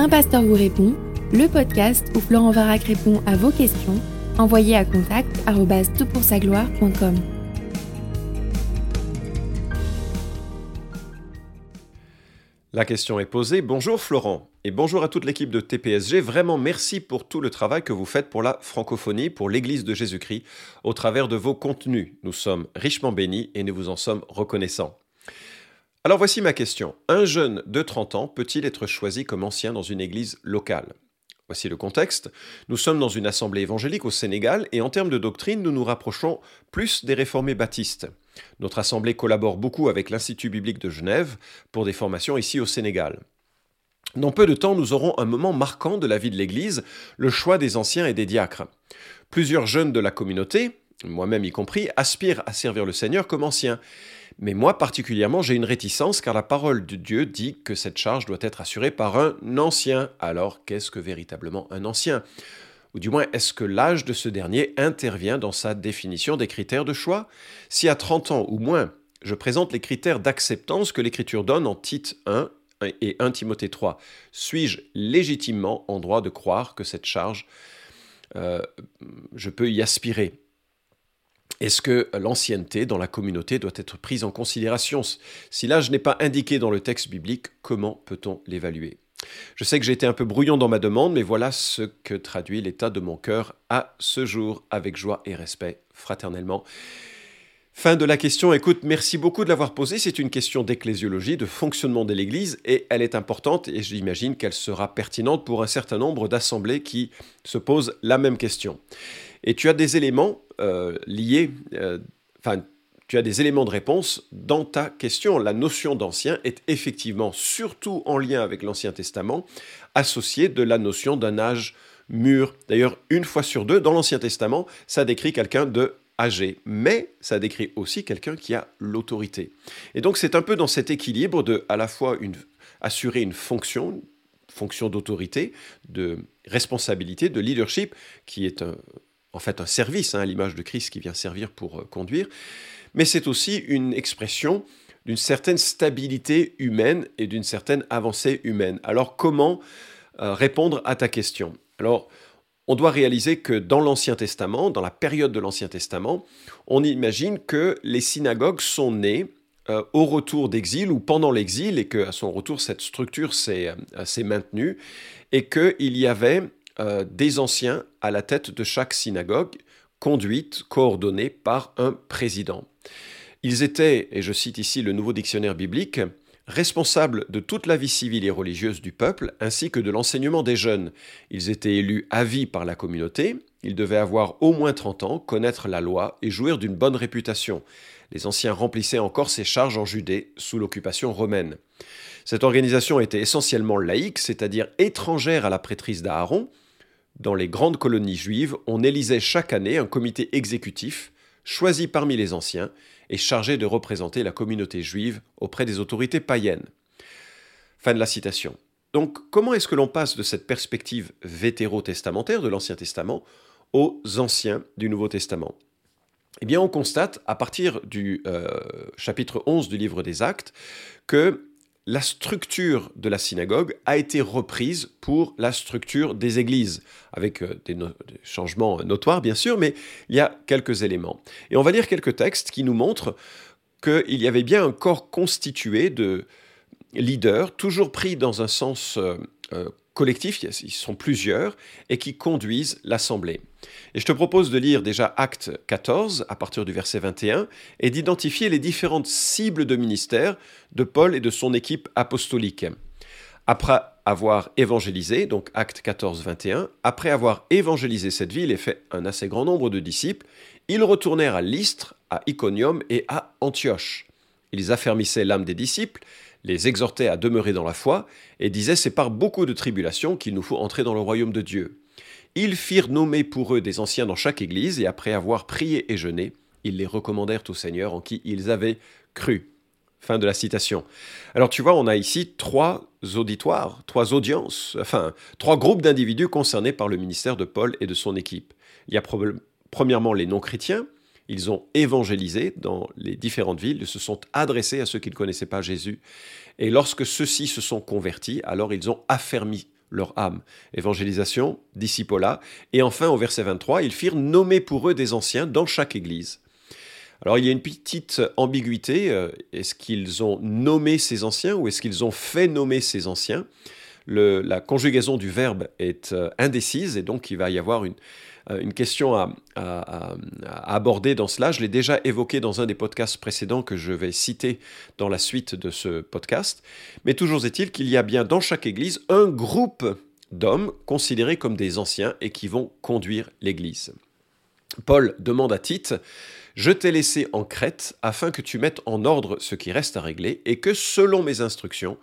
Un pasteur vous répond, le podcast où Florent Varac répond à vos questions, envoyez à contact gloire.com La question est posée. Bonjour Florent et bonjour à toute l'équipe de TPSG. Vraiment merci pour tout le travail que vous faites pour la francophonie, pour l'Église de Jésus-Christ, au travers de vos contenus. Nous sommes richement bénis et nous vous en sommes reconnaissants. Alors voici ma question. Un jeune de 30 ans peut-il être choisi comme ancien dans une église locale? Voici le contexte. Nous sommes dans une assemblée évangélique au Sénégal et en termes de doctrine, nous nous rapprochons plus des réformés baptistes. Notre assemblée collabore beaucoup avec l'Institut biblique de Genève pour des formations ici au Sénégal. Dans peu de temps, nous aurons un moment marquant de la vie de l'Église, le choix des anciens et des diacres. Plusieurs jeunes de la communauté, moi-même y compris, aspirent à servir le Seigneur comme anciens. Mais moi particulièrement, j'ai une réticence car la parole de Dieu dit que cette charge doit être assurée par un ancien. Alors qu'est-ce que véritablement un ancien? Ou du moins, est-ce que l'âge de ce dernier intervient dans sa définition des critères de choix? Si à 30 ans ou moins, je présente les critères d'acceptance que l'Écriture donne en Tite 1 et 1 Timothée 3, suis-je légitimement en droit de croire que cette charge, euh, je peux y aspirer? Est-ce que l'ancienneté dans la communauté doit être prise en considération? Si l'âge n'est pas indiqué dans le texte biblique, comment peut-on l'évaluer? Je sais que j'ai été un peu brouillon dans ma demande, mais voilà ce que traduit l'état de mon cœur à ce jour, avec joie et respect, fraternellement. Fin de la question. Écoute, merci beaucoup de l'avoir posée. C'est une question d'ecclésiologie, de fonctionnement de l'Église, et elle est importante, et j'imagine qu'elle sera pertinente pour un certain nombre d'assemblées qui se posent la même question. Et tu as des éléments euh, liés, euh, enfin, tu as des éléments de réponse dans ta question. La notion d'ancien est effectivement, surtout en lien avec l'Ancien Testament, associée de la notion d'un âge mûr. D'ailleurs, une fois sur deux, dans l'Ancien Testament, ça décrit quelqu'un de mais ça décrit aussi quelqu'un qui a l'autorité. Et donc c'est un peu dans cet équilibre de à la fois une, assurer une fonction, fonction d'autorité, de responsabilité, de leadership, qui est en fait un service hein, à l'image de Christ qui vient servir pour euh, conduire, mais c'est aussi une expression d'une certaine stabilité humaine et d'une certaine avancée humaine. Alors comment euh, répondre à ta question? Alors on doit réaliser que dans l'Ancien Testament, dans la période de l'Ancien Testament, on imagine que les synagogues sont nées euh, au retour d'exil ou pendant l'exil et qu'à son retour cette structure s'est maintenue et qu'il y avait euh, des anciens à la tête de chaque synagogue, conduite, coordonnée par un président. Ils étaient, et je cite ici le nouveau dictionnaire biblique, responsables de toute la vie civile et religieuse du peuple, ainsi que de l'enseignement des jeunes. Ils étaient élus à vie par la communauté, ils devaient avoir au moins 30 ans, connaître la loi et jouir d'une bonne réputation. Les anciens remplissaient encore ces charges en Judée sous l'occupation romaine. Cette organisation était essentiellement laïque, c'est-à-dire étrangère à la prêtrise d'Aaron, dans les grandes colonies juives, on élisait chaque année un comité exécutif, choisi parmi les anciens, et chargé de représenter la communauté juive auprès des autorités païennes. Fin de la citation. Donc, comment est-ce que l'on passe de cette perspective vétérotestamentaire de l'Ancien Testament aux anciens du Nouveau Testament? Eh bien, on constate, à partir du euh, chapitre 11 du livre des Actes, que la structure de la synagogue a été reprise pour la structure des églises, avec euh, des, changements notoires bien sûr, mais il y a quelques éléments. Et on va lire quelques textes qui nous montrent qu'il y avait bien un corps constitué de leaders, toujours pris dans un sens euh, euh, collectifs, ils sont plusieurs, et qui conduisent l'Assemblée. Et je te propose de lire déjà Acte 14, à partir du verset 21, et d'identifier les différentes cibles de ministère de Paul et de son équipe apostolique. Après avoir évangélisé, donc Acte 14, 21, après avoir évangélisé cette ville et fait un assez grand nombre de disciples, ils retournèrent à Lystre, à Iconium et à Antioche. Ils affermissaient l'âme des disciples, les exhortait à demeurer dans la foi, et disaient C'est par beaucoup de tribulations qu'il nous faut entrer dans le royaume de Dieu. Ils firent nommer pour eux des anciens dans chaque église, et après avoir prié et jeûné, ils les recommandèrent au Seigneur en qui ils avaient cru. Fin de la citation. Alors tu vois, on a ici trois auditoires, trois audiences, enfin trois groupes d'individus concernés par le ministère de Paul et de son équipe. Il y a premièrement les non-chrétiens, ils ont évangélisé dans les différentes villes, ils se sont adressés à ceux qui ne connaissaient pas Jésus. Et lorsque ceux-ci se sont convertis, alors ils ont affermi leur âme. Évangélisation, discipola, et enfin au verset 23, ils firent nommer pour eux des anciens dans chaque église. Alors il y a une petite ambiguïté, euh, est-ce qu'ils ont nommé ces anciens ou est-ce qu'ils ont fait nommer ces anciens? La conjugaison du verbe est euh, indécise et donc il va y avoir une, une question à, aborder dans cela. Je l'ai déjà évoqué dans un des podcasts précédents que je vais citer dans la suite de ce podcast. Mais toujours est-il qu'il y a bien dans chaque église un groupe d'hommes considérés comme des anciens et qui vont conduire l'église. Paul demande à Tite, Je t'ai laissé en Crète afin que tu mettes en ordre ce qui reste à régler et que, selon mes instructions,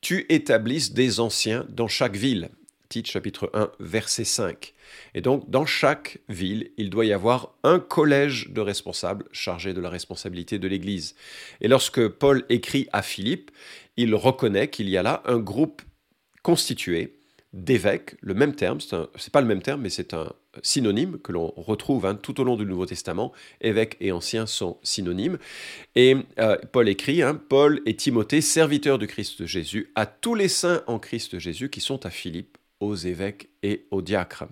tu établisses des anciens dans chaque ville. Tite chapitre 1 verset 5. Et donc dans chaque ville, il doit y avoir un collège de responsables chargés de la responsabilité de l'Église. Et lorsque Paul écrit à Philippe, il reconnaît qu'il y a là un groupe constitué d'évêques, le même terme, ce n'est pas le même terme, mais c'est un synonyme que l'on retrouve hein, tout au long du Nouveau Testament. Évêques et anciens sont synonymes. Et euh, Paul écrit, hein, Paul et Timothée, serviteurs du Christ Jésus, à tous les saints en Christ Jésus qui sont à Philippe, aux évêques et aux diacres.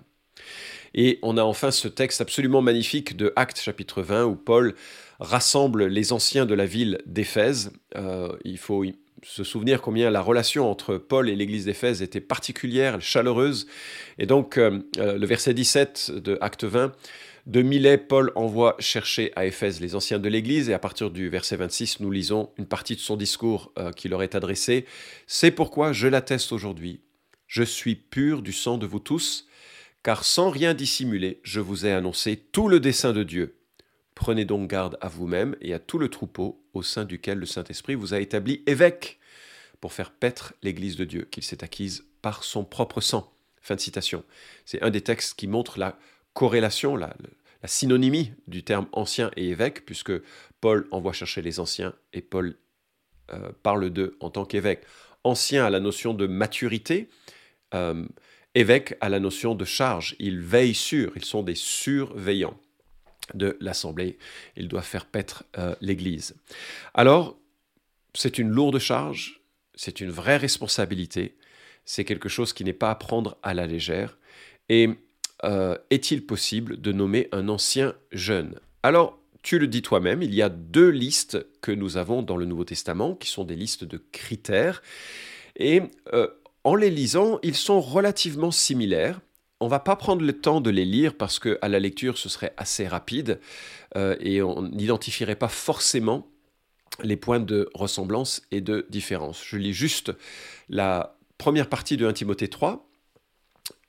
Et on a enfin ce texte absolument magnifique de Actes chapitre 20 où Paul rassemble les anciens de la ville d'Éphèse. Euh, il faut se souvenir combien la relation entre Paul et l'église d'Éphèse était particulière, chaleureuse. Et donc euh, euh, le verset 17 de Acte 20, de Milet, Paul envoie chercher à Éphèse les anciens de l'Église, et à partir du verset 26, nous lisons une partie de son discours qui leur est adressé. C'est pourquoi je l'atteste aujourd'hui. Je suis pur du sang de vous tous, car sans rien dissimuler, je vous ai annoncé tout le dessein de Dieu. Prenez donc garde à vous-même et à tout le troupeau au sein duquel le Saint-Esprit vous a établi évêque pour faire paître l'Église de Dieu qu'il s'est acquise par son propre sang. Fin de citation. C'est un des textes qui montre la corrélation, la, synonymie du terme ancien et évêque, puisque Paul envoie chercher les anciens et Paul euh, parle d'eux en tant qu'évêque. Ancien a la notion de maturité, euh, évêque à la notion de charge. Ils veillent sur, ils sont des surveillants de l'Assemblée. Ils doivent faire paître euh, l'Église. Alors, c'est une lourde charge, c'est une vraie responsabilité, c'est quelque chose qui n'est pas à prendre à la légère. Et euh, est-il possible de nommer un ancien jeune? Alors, tu le dis toi-même, il y a deux listes que nous avons dans le Nouveau Testament, qui sont des listes de critères. Et euh, en les lisant, ils sont relativement similaires. On va pas prendre le temps de les lire parce que à la lecture ce serait assez rapide euh, et on n'identifierait pas forcément les points de ressemblance et de différence. Je lis juste la première partie de 1 Timothée 3.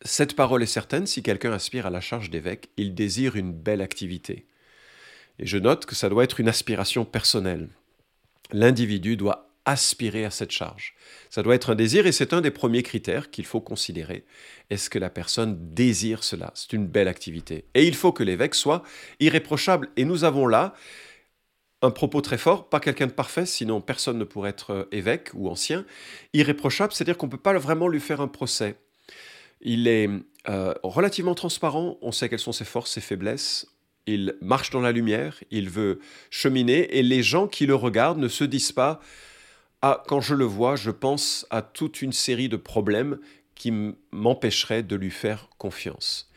Cette parole est certaine, si quelqu'un aspire à la charge d'évêque, il désire une belle activité. Et je note que ça doit être une aspiration personnelle. L'individu doit aspirer à cette charge. Ça doit être un désir et c'est un des premiers critères qu'il faut considérer. Est-ce que la personne désire cela? C'est une belle activité. Et il faut que l'évêque soit irréprochable. Et nous avons là un propos très fort, pas quelqu'un de parfait, sinon personne ne pourrait être euh, évêque ou ancien. Irréprochable, c'est-à-dire qu'on ne peut pas vraiment lui faire un procès. Il est euh, relativement transparent, on sait quelles sont ses forces, ses faiblesses, il marche dans la lumière, il veut cheminer, et les gens qui le regardent ne se disent pas ah, quand je le vois, je pense à toute une série de problèmes qui m'empêcheraient de lui faire confiance.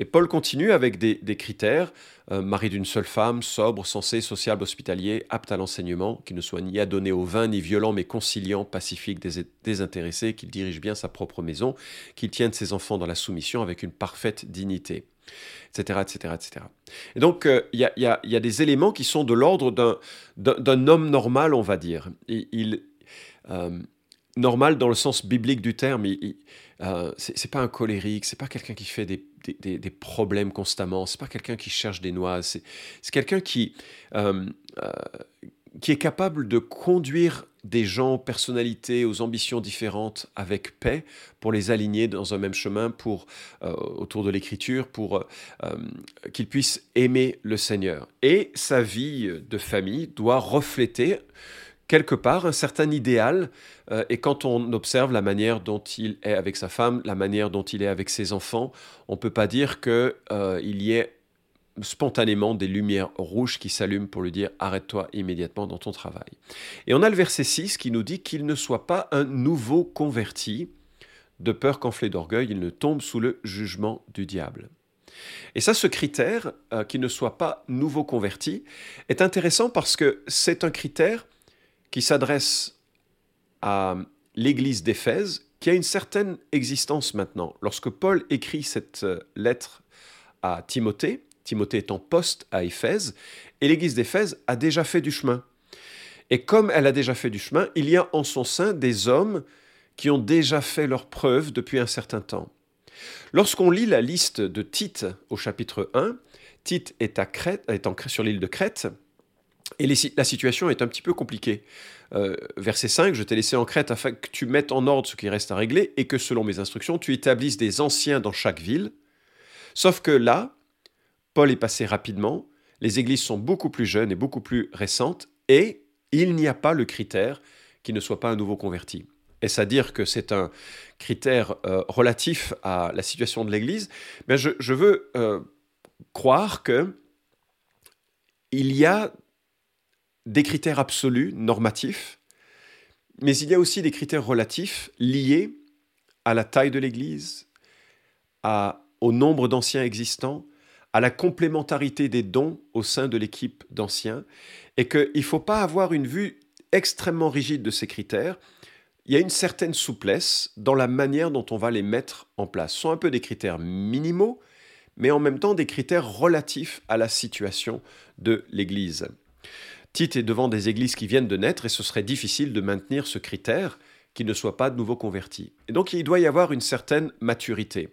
Et Paul continue avec des, critères, euh, mari d'une seule femme, sobre, sensé, sociable, hospitalier, apte à l'enseignement, qui ne soit ni adonné au vin, ni violent, mais conciliant, pacifique, désintéressé, qu'il dirige bien sa propre maison, qu'il tienne ses enfants dans la soumission avec une parfaite dignité etc., etc., etc. Et donc, euh, il y, a, des éléments qui sont de l'ordre d'un homme normal, on va dire. il, euh, normal dans le sens biblique du terme. Euh, c'est pas un colérique, c'est pas quelqu'un qui fait des, des, problèmes constamment, c'est pas quelqu'un qui cherche des noix, c'est quelqu'un qui, euh, qui est capable de conduire des gens aux personnalités, aux ambitions différentes avec paix, pour les aligner dans un même chemin, pour autour de l'écriture, pour qu'ils puissent aimer le Seigneur. Et sa vie de famille doit refléter quelque part un certain idéal. Euh, et quand on observe la manière dont il est avec sa femme, la manière dont il est avec ses enfants, on ne peut pas dire qu'il euh, y ait spontanément des lumières rouges qui s'allument pour lui dire arrête-toi immédiatement dans ton travail. Et on a le verset 6 qui nous dit qu'il ne soit pas un nouveau converti de peur qu'enflé d'orgueil, il ne tombe sous le jugement du diable. Et ça, ce critère, euh, qui ne soit pas nouveau converti, est intéressant parce que c'est un critère qui s'adresse à l'église d'Éphèse, qui a une certaine existence maintenant. Lorsque Paul écrit cette euh, lettre à Timothée, Timothée est en poste à Éphèse, et l'église d'Éphèse a déjà fait du chemin. Et comme elle a déjà fait du chemin, il y a en son sein des hommes qui ont déjà fait leurs preuves depuis un certain temps. Lorsqu'on lit la liste de Tite au chapitre 1, Tite est, à Crète, est en, sur l'île de Crète, et la situation est un petit peu compliquée. Euh, verset 5, je t'ai laissé en Crète afin que tu mettes en ordre ce qui reste à régler et que selon mes instructions, tu établisses des anciens dans chaque ville. Sauf que là, Paul est passé rapidement, les églises sont beaucoup plus jeunes et beaucoup plus récentes, et il n'y a pas le critère qui ne soit pas un nouveau converti. Est-ce à dire que c'est un critère euh, relatif à la situation de l'Église? Mais je, veux euh, croire que il y a des critères absolus, normatifs, mais il y a aussi des critères relatifs liés à la taille de l'Église, au nombre d'anciens existants, à la complémentarité des dons au sein de l'équipe d'anciens, et qu'il ne faut pas avoir une vue extrêmement rigide de ces critères. Il y a une certaine souplesse dans la manière dont on va les mettre en place. Ce sont un peu des critères minimaux, mais en même temps des critères relatifs à la situation de l'Église. Tite est devant des églises qui viennent de naître et ce serait difficile de maintenir ce critère qui ne soit pas de nouveau converti. Et donc il doit y avoir une certaine maturité.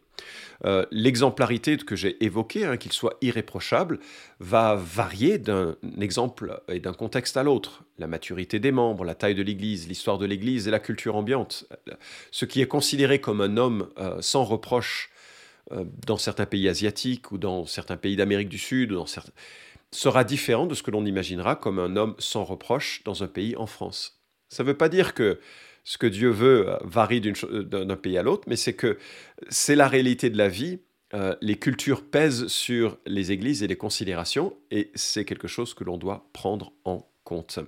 Euh, l'exemplarité que j'ai évoquée, hein, qu'il soit irréprochable, va varier d'un exemple et d'un contexte à l'autre. La maturité des membres, la taille de l'Église, l'histoire de l'Église et la culture ambiante. Ce qui est considéré comme un homme euh, sans reproche euh, dans certains pays asiatiques ou dans certains pays d'Amérique du Sud, dans certains... sera différent de ce que l'on imaginera comme un homme sans reproche dans un pays en France. Ça ne veut pas dire que ce que Dieu veut euh, varie euh, d'un pays à l'autre, mais c'est que c'est la réalité de la vie. Euh, les cultures pèsent sur les églises et les considérations, et c'est quelque chose que l'on doit prendre en compte.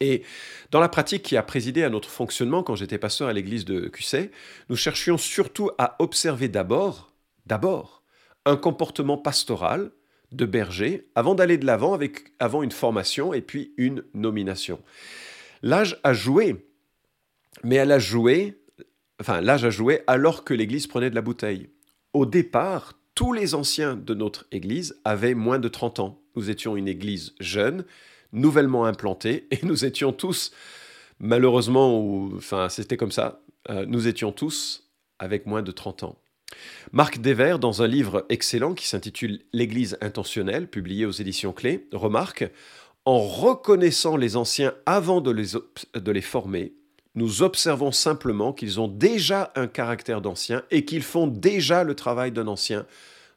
Et dans la pratique qui a présidé à notre fonctionnement quand j'étais pasteur à l'église de QC, nous cherchions surtout à observer d'abord, d'abord, un comportement pastoral de berger avant d'aller de l'avant avec avant une formation et puis une nomination. L'âge a joué mais elle a joué, enfin l'âge a joué alors que l'Église prenait de la bouteille. Au départ, tous les anciens de notre Église avaient moins de 30 ans. Nous étions une Église jeune, nouvellement implantée, et nous étions tous, malheureusement, ou, enfin c'était comme ça, euh, nous étions tous avec moins de 30 ans. Marc Dever, dans un livre excellent qui s'intitule L'Église intentionnelle, publié aux éditions Clés, remarque En reconnaissant les anciens avant de les, de les former, nous observons simplement qu'ils ont déjà un caractère d'ancien et qu'ils font déjà le travail d'un ancien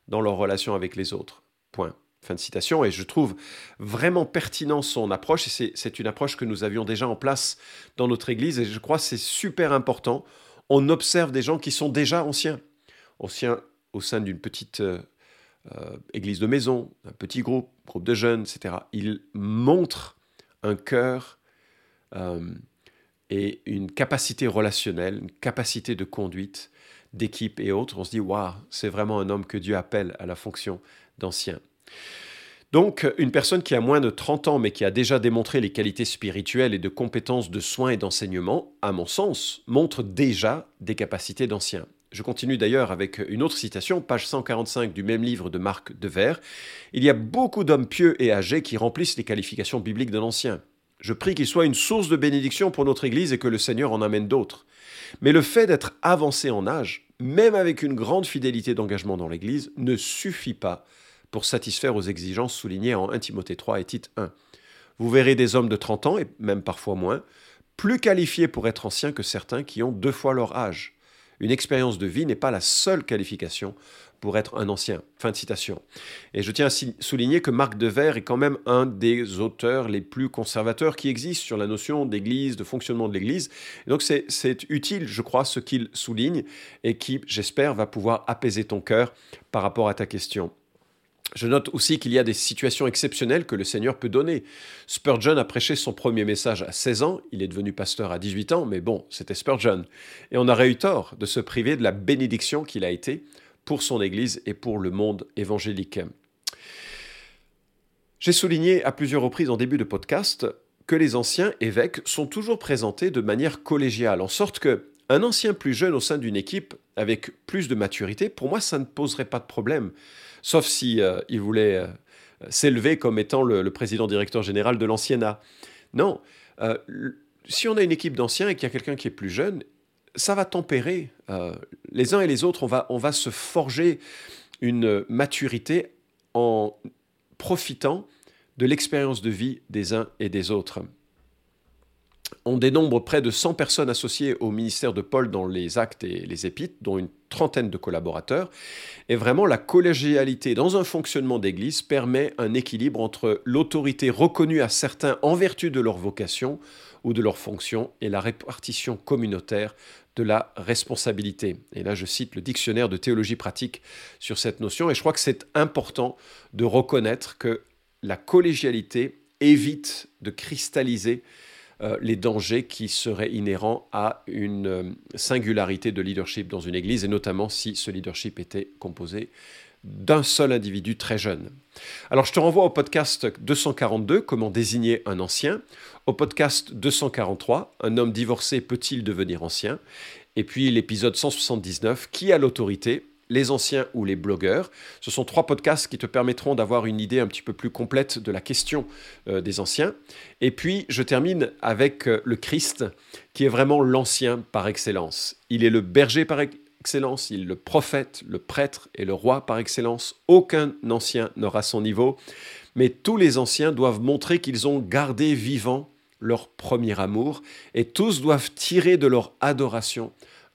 dans leur relation avec les autres. Point. Fin de citation. Et je trouve vraiment pertinent son approche. Et c'est une approche que nous avions déjà en place dans notre Église. Et je crois que c'est super important. On observe des gens qui sont déjà anciens. Anciens au sein d'une petite euh, euh, église de maison, un petit groupe, groupe de jeunes, etc. Ils montrent un cœur euh, et une capacité relationnelle, une capacité de conduite, d'équipe et autres, on se dit, waouh, c'est vraiment un homme que Dieu appelle à la fonction d'ancien. Donc, une personne qui a moins de 30 ans, mais qui a déjà démontré les qualités spirituelles et de compétences de soins et d'enseignement, à mon sens, montre déjà des capacités d'ancien. Je continue d'ailleurs avec une autre citation, page 145 du même livre de Marc Dever. Il y a beaucoup d'hommes pieux et âgés qui remplissent les qualifications bibliques d'un ancien. Je prie qu'il soit une source de bénédiction pour notre Église et que le Seigneur en amène d'autres. Mais le fait d'être avancé en âge, même avec une grande fidélité d'engagement dans l'Église, ne suffit pas pour satisfaire aux exigences soulignées en 1 Timothée 3 et Tite 1. Vous verrez des hommes de 30 ans, et même parfois moins, plus qualifiés pour être anciens que certains qui ont deux fois leur âge. Une expérience de vie n'est pas la seule qualification pour être un ancien. Fin de citation. Et je tiens à souligner que Marc Dever est quand même un des auteurs les plus conservateurs qui existent sur la notion d'église, de fonctionnement de l'église. Donc c'est utile, je crois, ce qu'il souligne et qui, j'espère, va pouvoir apaiser ton cœur par rapport à ta question. Je note aussi qu'il y a des situations exceptionnelles que le Seigneur peut donner. Spurgeon a prêché son premier message à 16 ans, il est devenu pasteur à 18 ans, mais bon, c'était Spurgeon. Et on aurait eu tort de se priver de la bénédiction qu'il a été pour son Église et pour le monde évangélique. J'ai souligné à plusieurs reprises en début de podcast que les anciens évêques sont toujours présentés de manière collégiale, en sorte que un ancien plus jeune au sein d'une équipe avec plus de maturité, pour moi, ça ne poserait pas de problème sauf si euh, il voulait euh, s'élever comme étant le, président directeur général de l'ancienat. Non, euh, si on a une équipe d'anciens et qu'il y a quelqu'un qui est plus jeune, ça va tempérer. les uns et les autres, on va, on va se forger une maturité en profitant de l'expérience de vie des uns et des autres. On dénombre près de 100 personnes associées au ministère de Paul dans les actes et les épîtres, dont une trentaine de collaborateurs. Et vraiment, la collégialité dans un fonctionnement d'Église permet un équilibre entre l'autorité reconnue à certains en vertu de leur vocation ou de leur fonction et la répartition communautaire de la responsabilité. Et là, je cite le dictionnaire de théologie pratique sur cette notion, et je crois que c'est important de reconnaître que la collégialité évite de cristalliser euh, les dangers qui seraient inhérents à une euh, singularité de leadership dans une Église, et notamment si ce leadership était composé d'un seul individu très jeune. Alors je te renvoie au podcast 242, Comment désigner un ancien, au podcast 243, Un homme divorcé peut-il devenir ancien, et puis l'épisode 179, Qui a l'autorité les anciens ou les blogueurs. Ce sont trois podcasts qui te permettront d'avoir une idée un petit peu plus complète de la question euh, des anciens. Et puis, je termine avec euh, le Christ, qui est vraiment l'ancien par excellence. Il est le berger par excellence, il est le prophète, le prêtre et le roi par excellence. Aucun ancien n'aura son niveau, mais tous les anciens doivent montrer qu'ils ont gardé vivant leur premier amour, et tous doivent tirer de leur adoration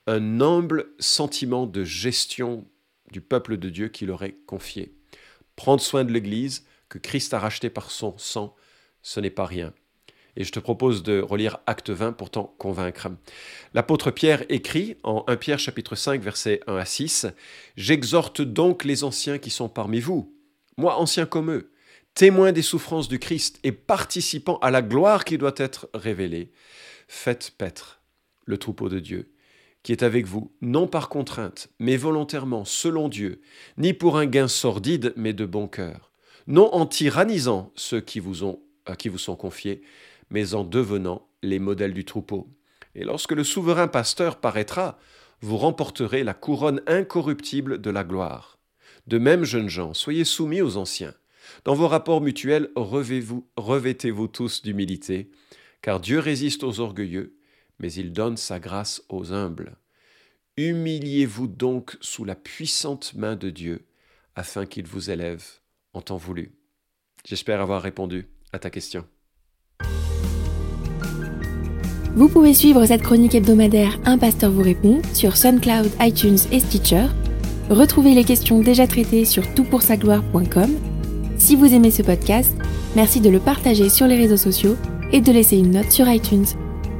un humble sentiment de gestion du peuple de Dieu qui leur est confié. Prendre soin de l'Église que Christ a racheté par son sang, ce n'est pas rien. Et je te propose de relire Acte 20 pour t'en convaincre. L'apôtre Pierre écrit en 1 Pierre chapitre 5 versets 1 à 6, J'exhorte donc les anciens qui sont parmi vous, moi ancien comme eux, témoins des souffrances du Christ et participant à la gloire qui doit être révélée, faites paître le troupeau de Dieu qui est avec vous, non par contrainte, mais volontairement, selon Dieu, ni pour un gain sordide, mais de bon cœur, non en tyrannisant ceux qui vous, ont, à qui vous sont confiés, mais en devenant les modèles du troupeau. Et lorsque le souverain pasteur paraîtra, vous remporterez la couronne incorruptible de la gloire. De même, jeunes gens, soyez soumis aux anciens. Dans vos rapports mutuels, revêtez-vous tous d'humilité, car Dieu résiste aux orgueilleux, mais il donne sa grâce aux humbles. Humiliez-vous donc sous la puissante main de Dieu, afin qu'il vous élève en temps voulu. J'espère avoir répondu à ta question. Vous pouvez suivre cette chronique hebdomadaire Un pasteur vous répond sur SoundCloud, iTunes et Stitcher. Retrouvez les questions déjà traitées sur toutpoursagloire.com. Si vous aimez ce podcast, merci de le partager sur les réseaux sociaux et de laisser une note sur iTunes.